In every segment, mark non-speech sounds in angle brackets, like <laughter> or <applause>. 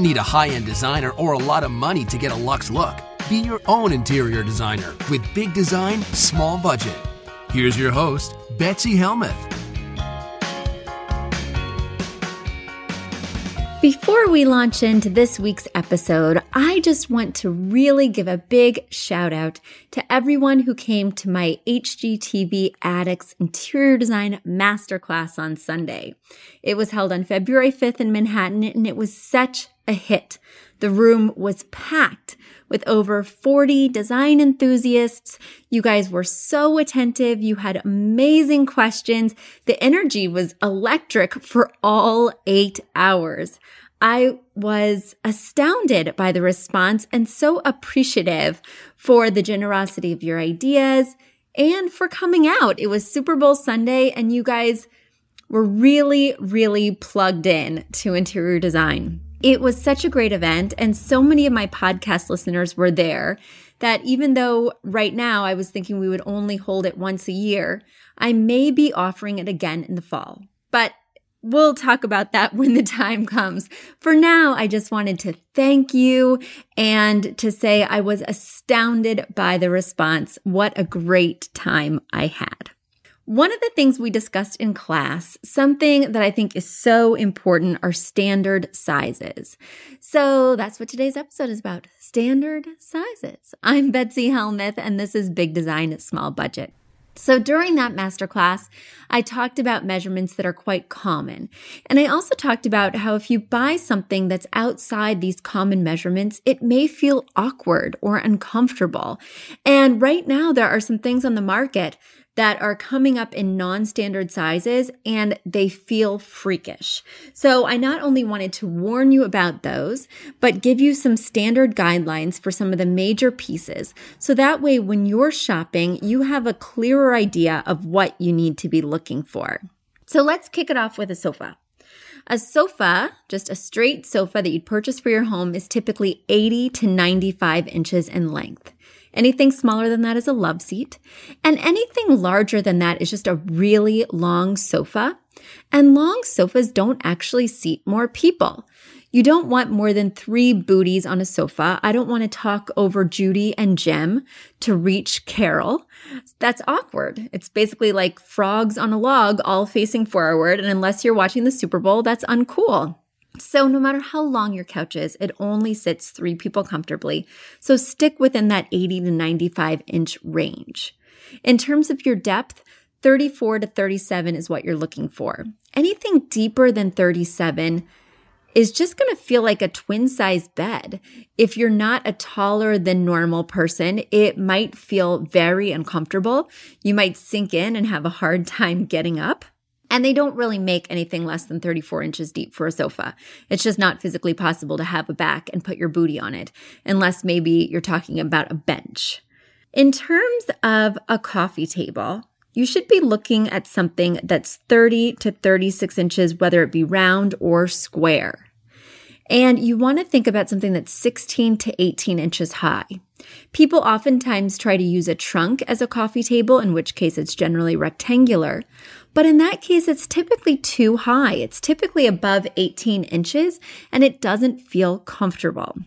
Don't need a high end designer or a lot of money to get a luxe look. Be your own interior designer with big design, small budget. Here's your host, Betsy Helmuth. Before we launch into this week's episode, I just want to really give a big shout out to everyone who came to my HGTV Addicts Interior Design Masterclass on Sunday. It was held on February 5th in Manhattan and it was such a hit. The room was packed with over 40 design enthusiasts. You guys were so attentive. You had amazing questions. The energy was electric for all eight hours. I was astounded by the response and so appreciative for the generosity of your ideas and for coming out. It was Super Bowl Sunday and you guys were really, really plugged in to interior design. It was such a great event, and so many of my podcast listeners were there that even though right now I was thinking we would only hold it once a year, I may be offering it again in the fall. But We'll talk about that <laughs> when the time comes. For now, I just wanted to thank you and to say I was astounded by the response. What a great time I had. One of the things we discussed in class, something that I think is so important, are standard sizes. So that's what today's episode is about standard sizes. I'm Betsy Helmuth, and this is Big Design at Small Budget. So during that masterclass, I talked about measurements that are quite common. And I also talked about how if you buy something that's outside these common measurements, it may feel awkward or uncomfortable. And right now, there are some things on the market that are coming up in non standard sizes and they feel freakish. So I not only wanted to warn you about those, but give you some standard guidelines for some of the major pieces. So that way, when you're shopping, you have a clearer idea of what you need to be looking for. So let's kick it off with a sofa. A sofa, just a straight sofa that you'd purchase for your home, is typically 80 to 95 inches in length. Anything smaller than that is a love seat. And anything larger than that is just a really long sofa. And long sofas don't actually seat more people. You don't want more than three booties on a sofa. I don't want to talk over Judy and Jim to reach Carol. That's awkward. It's basically like frogs on a log all facing forward. And unless you're watching the Super Bowl, that's uncool. So, no matter how long your couch is, it only sits three people comfortably. So, stick within that 80 to 95 inch range. In terms of your depth, 34 to 37 is what you're looking for. Anything deeper than 37 is just going to feel like a twin size bed. If you're not a taller than normal person, it might feel very uncomfortable. You might sink in and have a hard <laughs> time getting up. And they don't really make anything less than 34 inches deep for a sofa. It's just not physically possible to have a back and put your booty on it, unless maybe you're talking about a bench. In terms of a coffee table, you should be looking at something that's 30 to 36 inches, whether it be round or square. And you want to think about something that's 16 to 18 inches high. People oftentimes try to use a trunk as a coffee table, in which case it's generally rectangular. But in that case, it's typically too high. It's typically above 18 inches and it doesn't feel comfortable.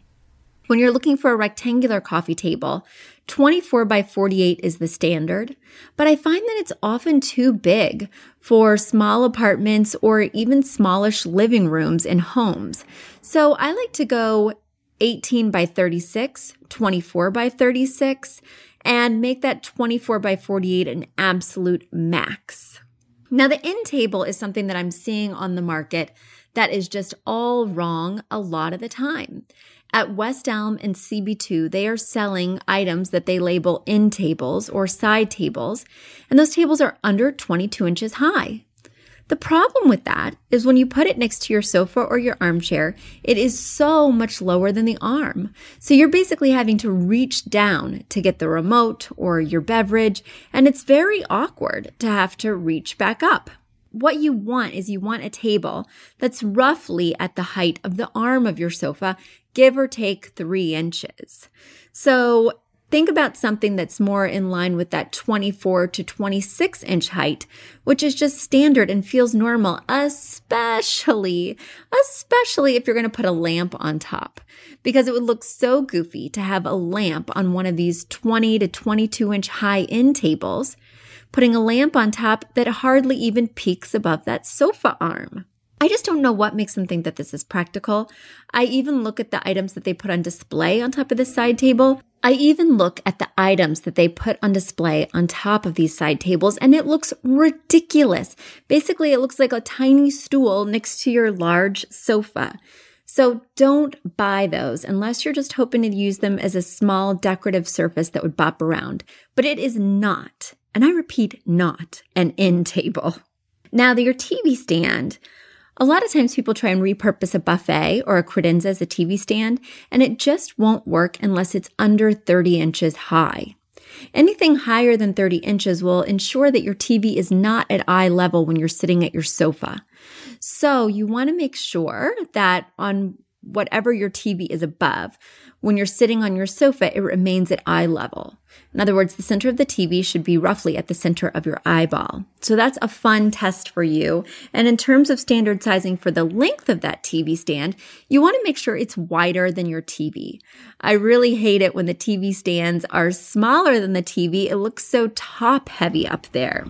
When you're looking for a rectangular coffee table, 24 by 48 is the standard, but I find that it's often too big for small apartments or even smallish living rooms in homes. So I like to go 18 by 36, 24 by 36, and make that 24 by 48 an absolute max. Now, the end table is something that I'm seeing on the market that is just all wrong a lot of the time. At West Elm and CB2, they are selling items that they label end tables or side tables, and those tables are under 22 inches high. The problem with that is when you put it next to your sofa or your armchair, it is so much lower than the arm. So you're basically having to reach down to get the remote or your beverage, and it's very awkward to have to reach back up. What you want is you want a table that's roughly at the height of the arm of your sofa, give or take three inches. So think about something that's more in line with that 24 to 26 inch height, which is just standard and feels normal, especially, especially if you're going to put a lamp on top, because it would look so goofy to have a lamp on one of these 20 to 22 inch high end tables, putting a lamp on top that hardly even peaks above that sofa arm. I just don't know what makes them think that this is practical. I even look at the items that they put on display on top of the side table. I even look at the items that they put on display on top of these side tables and it looks ridiculous. Basically, it looks like a tiny stool next to your large sofa. So don't buy those unless you're just hoping to use them as a small decorative surface that would bop around. But it is not, and I repeat, not an end table. Now, your TV stand, a lot of times people try and repurpose a buffet or a credenza as a TV stand, and it just won't work unless it's under 30 inches high. Anything higher than 30 inches will ensure that your TV is not at eye level when you're sitting at your sofa. So you want to make sure that on whatever your TV is above, when you're sitting on your sofa, it remains at eye level. In other words, the center of the TV should be roughly at the center of your eyeball. So that's a fun test for you. And in terms of standard sizing for the length of that TV stand, you want to make sure it's wider than your TV. I really hate it when the TV stands are smaller than the TV. It looks so top heavy up there.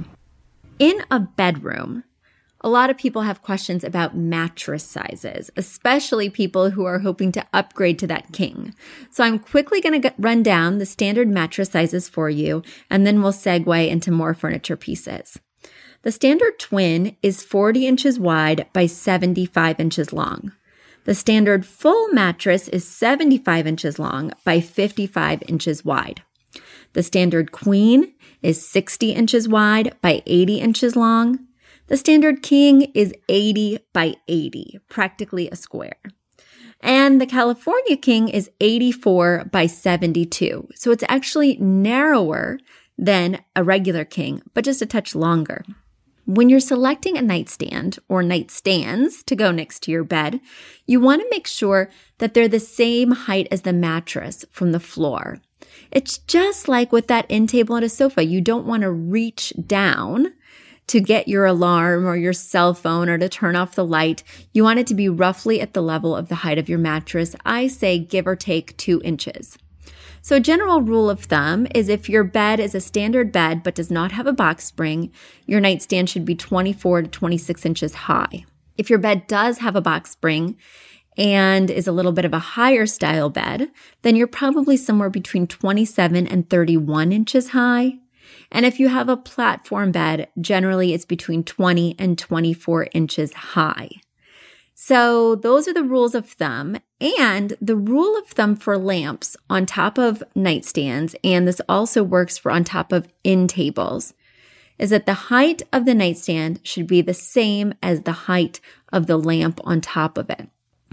In a bedroom, a lot of people have questions about mattress sizes, especially people who are hoping to upgrade to that king. So I'm quickly going to run down the standard mattress sizes for you, and then we'll segue into more furniture pieces. The standard twin is 40 inches wide by 75 inches long. The standard full mattress is 75 inches long by 55 inches wide. The standard queen is 60 inches wide by 80 inches long. The standard king is 80 by 80, practically a square. And the California king is 84 by 72. So it's actually narrower than a regular king, but just a touch longer. When you're selecting a nightstand or nightstands to go next to your bed, you want to make sure that they're the same height as the mattress from the floor. It's just like with that end table and a sofa. You don't want to reach down to get your alarm or your cell phone or to turn off the light, you want it to be roughly at the level of the height of your mattress. I say give or take two inches. So, a general rule of thumb is if your bed is a standard bed but does not have a box spring, your nightstand should be 24 to 26 inches high. If your bed does have a box spring and is a little bit of a higher style bed, then you're probably somewhere between 27 and 31 inches high. And if you have a platform bed, generally it's between 20 and 24 inches high. So those are the rules of thumb. And the rule of thumb for lamps on top of nightstands, and this also works for on top of end tables, is that the height of the nightstand should be the same as the height of the lamp on top of it.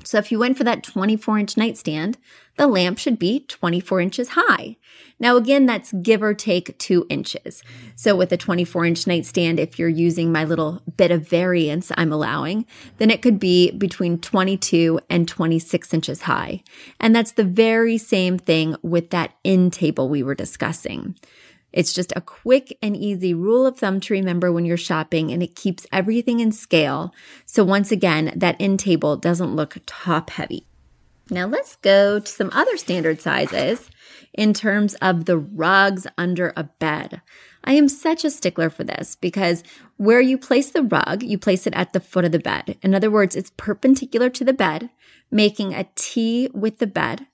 So if you went for that 24 inch nightstand, the lamp should be 24 inches high. Now, again, that's give or take two inches. So with a 24 inch nightstand, if you're using my little bit of variance I'm allowing, then it could be between 22 and 26 inches high. And that's the very same thing with that end table we were discussing. It's just a quick and easy rule of thumb to remember when you're shopping and it keeps everything in scale. So once again, that end table doesn't look top heavy. Now let's go to some other standard sizes in terms of the rugs under a bed. I am such a stickler for this because where you place the rug, you place it at the foot of the bed. In other words, it's perpendicular to the bed, making a T with the bed.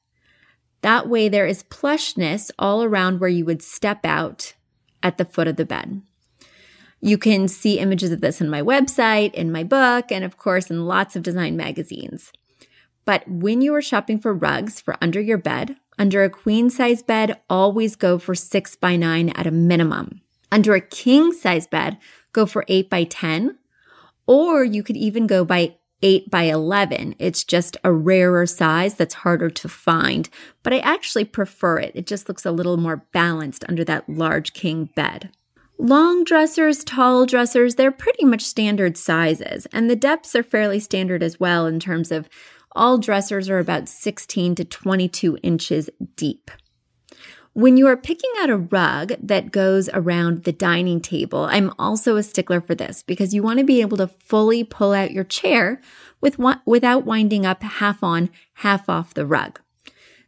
That way, there is plushness all around where you would step out at the foot of the bed. You can see images of this in my website, in my book, and of course, in lots of design magazines. But when you are shopping for rugs for under your bed, under a queen size bed, always go for six by nine at a minimum. Under a king size bed, go for eight by 10, or you could even go by 8 by 11. It's just a rarer size that's harder to find, but I actually prefer it. It just looks a little more balanced under that large king bed. Long dressers, tall dressers, they're pretty much standard sizes, and the depths are fairly standard as well in terms of all dressers are about 16 to 22 inches deep. When you are picking out a rug that goes around the dining table, I'm also a stickler for this because you want to be able to fully pull out your chair with without winding up half on, half off the rug.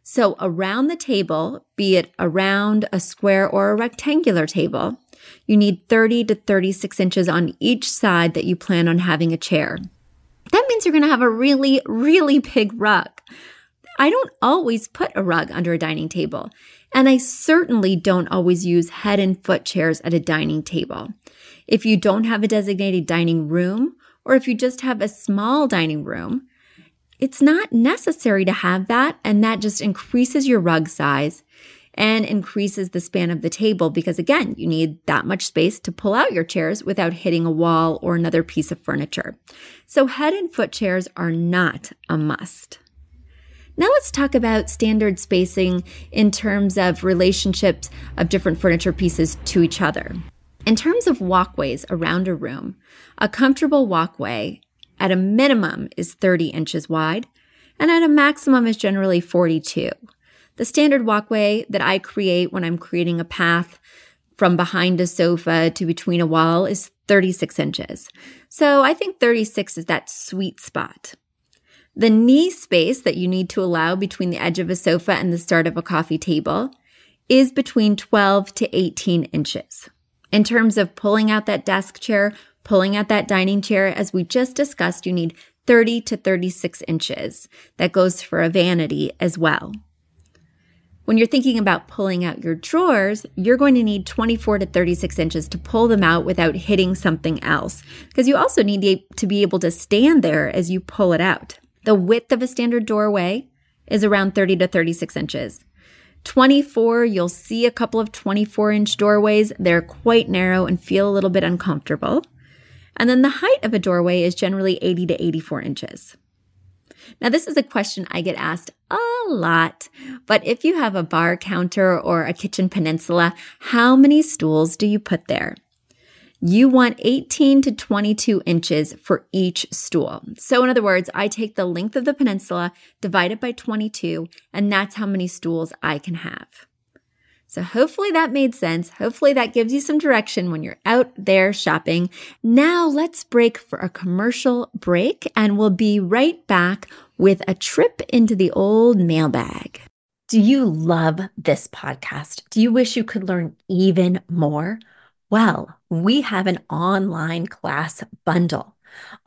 So around the table, be it around a square or a rectangular table, you need 30 to 36 inches on each side that you plan on having a chair that means you're going to have a really, really big rug. I don't always put a rug under a dining table, and I certainly don't always use head and foot chairs at a dining table. If you don't have a designated dining room, or if you just have a small dining room, it's not necessary to have that, and that just increases your rug size and increases the span of the table because, again, you need that much space to pull out your chairs without hitting a wall or another piece of furniture. So, head and foot chairs are not a must. Now let's talk about standard spacing in terms of relationships of different furniture pieces to each other. In terms of walkways around a room, a comfortable walkway at a minimum is 30 inches wide and at a maximum is generally 42. The standard walkway that I create when I'm creating a path from behind a sofa to between a wall is 36 inches. So I think 36 is that sweet spot. The knee space that you need to allow between the edge of a sofa and the start of a coffee table is between 12 to 18 inches. In terms of pulling out that desk chair, pulling out that dining chair, as we just discussed, you need 30 to 36 inches. That goes for a vanity as well. When you're thinking about pulling out your drawers, you're going to need 24 to 36 inches to pull them out without hitting something else, because you also need to be able to stand there as you pull it out. The width of a standard doorway is around 30 to 36 inches. 24, you'll see a couple of 24 inch doorways. They're quite narrow and feel a little bit uncomfortable. And then the height of a doorway is generally 80 to 84 inches. Now, this is a question I get asked a lot, but if you have a bar counter or a kitchen peninsula, how many stools do you put there? You want 18 to 22 inches for each stool. So, in other words, I take the length of the peninsula, divide it by 22, and that's how many stools I can have. So hopefully that made sense. Hopefully that gives you some direction when you're out there shopping. Now let's break for a commercial break and we'll be right back with a trip into the old mailbag. Do you love this podcast? Do you wish you could learn even more? Well, we have an online class bundle.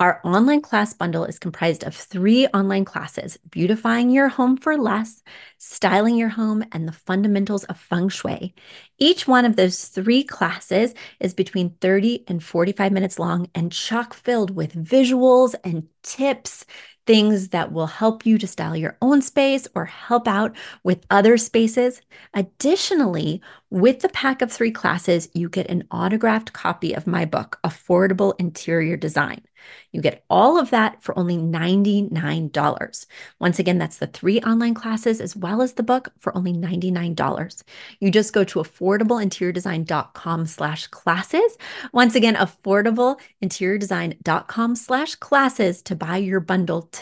Our online class bundle is comprised of three online classes beautifying your home for less, styling your home, and the fundamentals of feng shui. Each one of those three classes is between 30 and 45 minutes long and chock filled with visuals and tips things that will help you to style your own space or help out with other spaces. Additionally, with the pack of three classes, you get an autographed copy of my book, Affordable Interior Design. You get all of that for only $99. Once again, that's the three online classes as well as the book for only $99. You just go to affordableinteriordesign.com slash classes. Once again, affordableinteriordesign.com slash classes to buy your bundle today.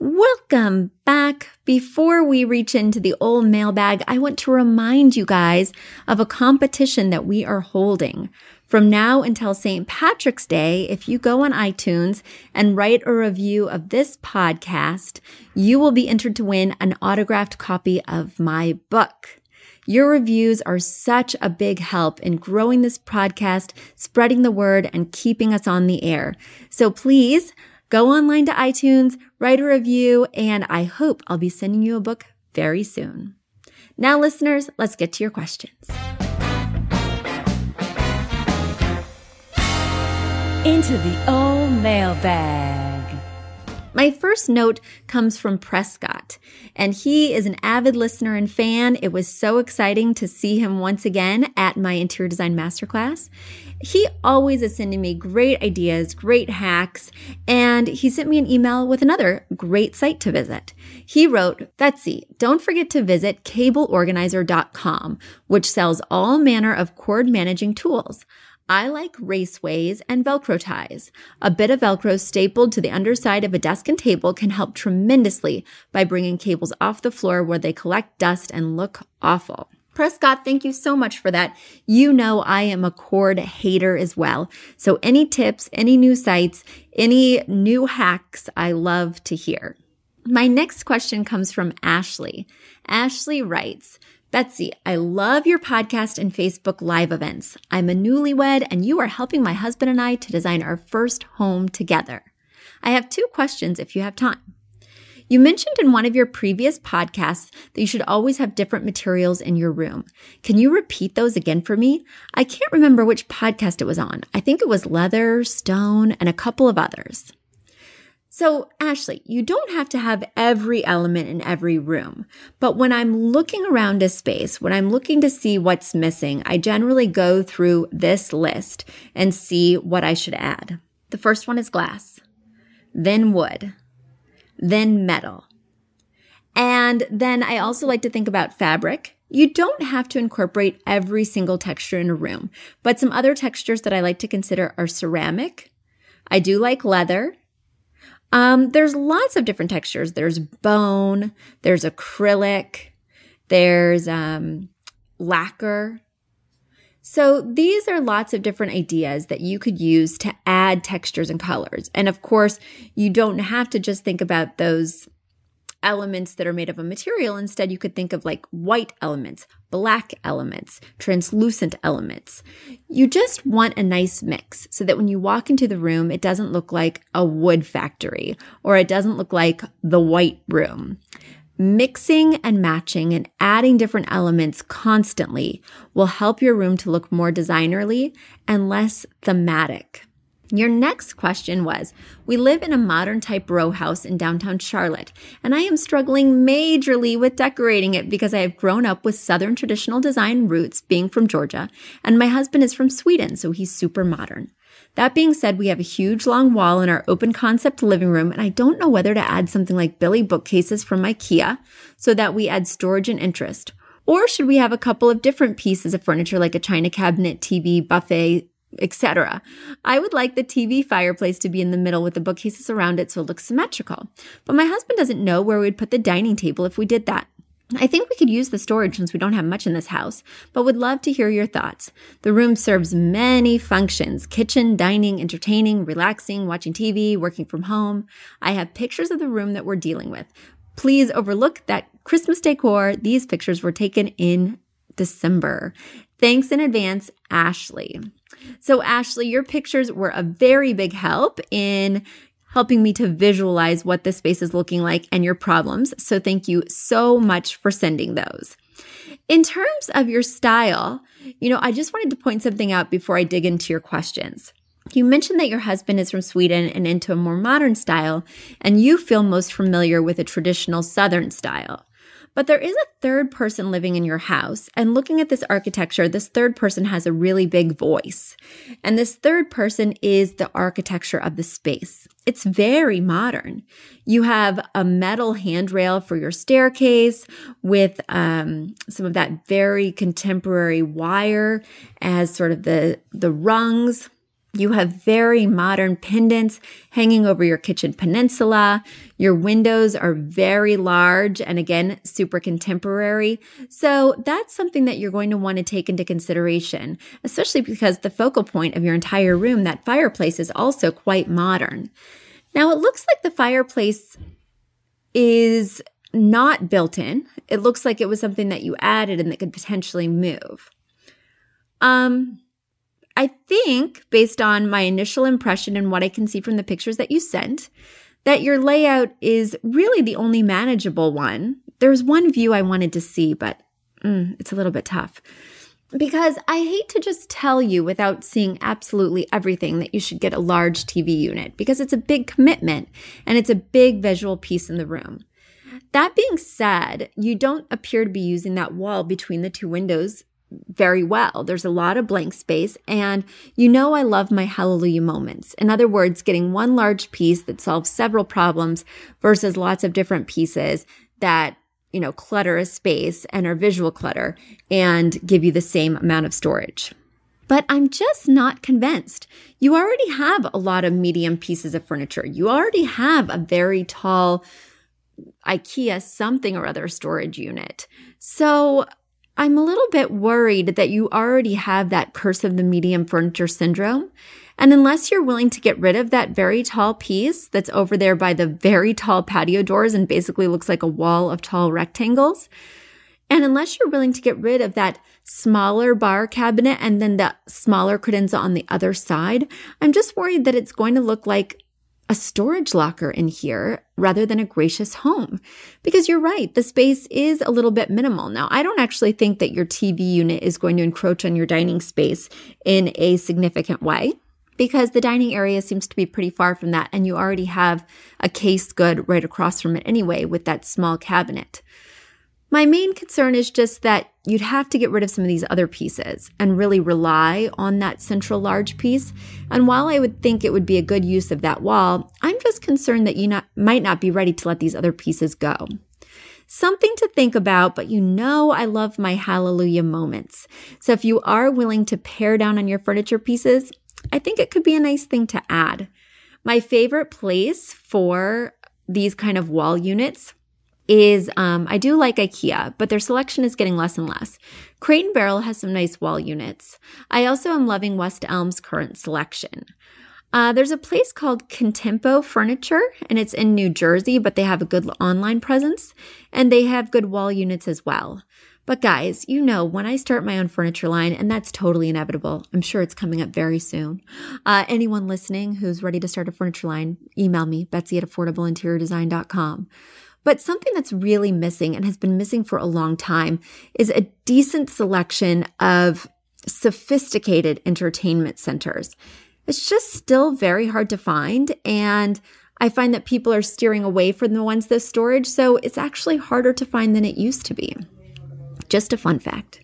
Welcome back. Before we reach into the old mailbag, I want to remind you guys of a competition that we are holding. From now until St. Patrick's Day, if you go on iTunes and write a review of this podcast, you will be entered to win an autographed copy of my book. Your reviews are such a big help in growing this podcast, spreading the word, and keeping us on the air. So please Go online to iTunes, write a review, and I hope I'll be sending you a book very soon. Now, listeners, let's get to your questions. Into the old mailbag. My first note comes from Prescott, and he is an avid listener and fan. It was so exciting to see him once again at my interior design masterclass. He always is sending me great ideas, great hacks, and he sent me an email with another great site to visit. He wrote, Betsy, don't forget to visit cableorganizer.com, which sells all manner of cord managing tools. I like raceways and Velcro ties. A bit of Velcro stapled to the underside of a desk and table can help tremendously by bringing cables off the floor where they collect dust and look awful. Prescott, thank you so much for that. You know I am a cord hater as well. So any tips, any new sites, any new hacks, I love to hear. My next question comes from Ashley. Ashley writes, Betsy, I love your podcast and Facebook live events. I'm a newlywed and you are helping my husband and I to design our first home together. I have two questions if you have time. You mentioned in one of your previous podcasts that you should always have different materials in your room. Can you repeat those again for me? I can't remember which podcast it was on. I think it was leather, stone, and a couple of others. So, Ashley, you don't have to have every element in every room. But when I'm looking around a space, when I'm looking to see what's missing, I generally go through this list and see what I should add. The first one is glass, then wood, then metal. And then I also like to think about fabric. You don't have to incorporate every single texture in a room, but some other textures that I like to consider are ceramic. I do like leather um, there's lots of different textures. There's bone, there's acrylic, there's um, lacquer. So these are lots of different ideas that you could use to add textures and colors. And of course, you don't have to just think about those elements that are made of a material. Instead, you could think of like white elements, black elements, translucent elements. You just want a nice mix so that when you walk into the room, it doesn't look like a wood factory or it doesn't look like the white room. Mixing and matching and adding different elements constantly will help your room to look more designerly and less thematic. Your next question was We live in a modern type row house in downtown Charlotte, and I am struggling majorly with decorating it because I have grown up with Southern traditional design roots, being from Georgia, and my husband is from Sweden, so he's super modern. That being said, we have a huge long wall in our open concept living room, and I don't know whether to add something like Billy bookcases from IKEA so that we add storage and interest. Or should we have a couple of different pieces of furniture like a china cabinet, TV, buffet, etc. I would like the TV fireplace to be in the middle with the bookcases around it so it looks symmetrical. But my husband doesn't know where we'd put the dining table if we did that. I think we could use the storage since we don't have much in this house, but would love to hear your thoughts. The room serves many functions kitchen, dining, entertaining, relaxing, watching TV, working from home. I have pictures of the room that we're dealing with. Please overlook that Christmas decor. These pictures were taken in December. Thanks in advance, Ashley. So, Ashley, your pictures were a very big help in helping me to visualize what the space is looking like and your problems. So, thank you so much for sending those. In terms of your style, you know, I just wanted to point something out before I dig into your questions. You mentioned that your husband is from Sweden and into a more modern style, and you feel most familiar with a traditional Southern style. But there is a third person living in your house. And looking at this architecture, this third person has a really big voice. And this third person is the architecture of the space. It's very modern. You have a metal handrail for your staircase with um, some of that very contemporary wire as sort of the, the rungs. You have very modern pendants hanging over your kitchen peninsula. Your windows are very large and again, super contemporary. So that's something that you're going to want to take into consideration, especially because the focal point of your entire room, that fireplace is also quite modern. Now it looks like the fireplace is not built in. It looks like it was something that you added and that could potentially move. Um, I think, based on my initial impression and what I can see from the pictures that you sent, that your layout is really the only manageable one. There's one view I wanted to see, but mm, it's a little bit tough. Because I hate to just tell you without seeing absolutely everything that you should get a large TV unit because it's a big commitment and it's a big visual piece in the room. That being said, you don't appear to be using that wall between the two windows very well. There's a lot of blank space. And you know, I love my hallelujah moments. In other words, getting one large piece that solves several problems versus lots of different pieces that, you know, clutter a space and are visual clutter and give you the same amount of storage. But I'm just not convinced. You already have a lot of medium pieces of furniture. You already have a very tall IKEA something or other storage unit. So I'm a little bit worried that you already have that curse of the medium furniture syndrome. And unless you're willing to get rid of that very tall piece that's over there by the very tall patio doors and basically looks like a wall of tall rectangles, and unless you're willing to get rid of that smaller bar cabinet and then the smaller credenza on the other side, I'm just worried that it's going to look like a storage locker in here rather than a gracious home. Because you're right, the space is a little bit minimal. Now, I don't actually think that your TV unit is going to encroach on your dining space in a significant way because the dining area seems to be pretty far from that and you already have a case good right across from it anyway with that small cabinet. My main concern is just that you'd have to get rid of some of these other pieces and really rely on that central large piece. And while I would think it would be a good use of that wall, I'm just concerned that you not, might not be ready to let these other pieces go. Something to think about, but you know I love my hallelujah moments. So if you are willing to pare down on your furniture pieces, I think it could be a nice thing to add. My favorite place for these kind of wall units is um, I do like IKEA, but their selection is getting less and less. Crate and Barrel has some nice wall units. I also am loving West Elm's current selection. Uh, there's a place called Contempo Furniture, and it's in New Jersey, but they have a good online presence, and they have good wall units as well. But guys, you know, when I start my own furniture line, and that's totally inevitable, I'm sure it's coming up very soon. Uh, anyone listening who's ready to start a furniture line, email me, betsy at affordableinteriordesign.com. But something that's really missing and has been missing for a long time is a decent selection of sophisticated entertainment centers. It's just still very hard to find. And I find that people are steering away from the ones that storage. So it's actually harder to find than it used to be. Just a fun fact.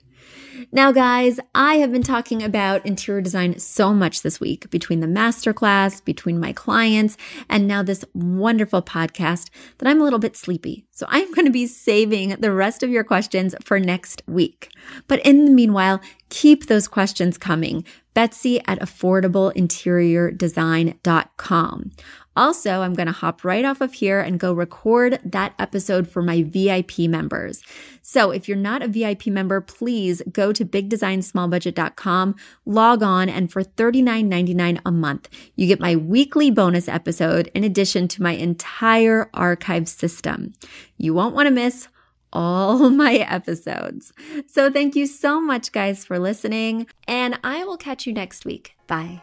Now, guys, I have been talking about interior design so much this week between the masterclass, between my clients, and now this wonderful podcast that I'm a little bit sleepy. So I'm going to be saving the rest of your questions for next week. But in the meanwhile, keep those questions coming. Betsy at affordableinteriordesign.com. Also, I'm going to hop right off of here and go record that episode for my VIP members. So if you're not a VIP member, please go to bigdesignsmallbudget.com, log on, and for $39.99 a month, you get my weekly bonus episode in addition to my entire archive system. You won't want to miss all <laughs> my episodes. So thank you so much, guys, for listening, and I will catch you next week. Bye.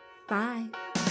Bye.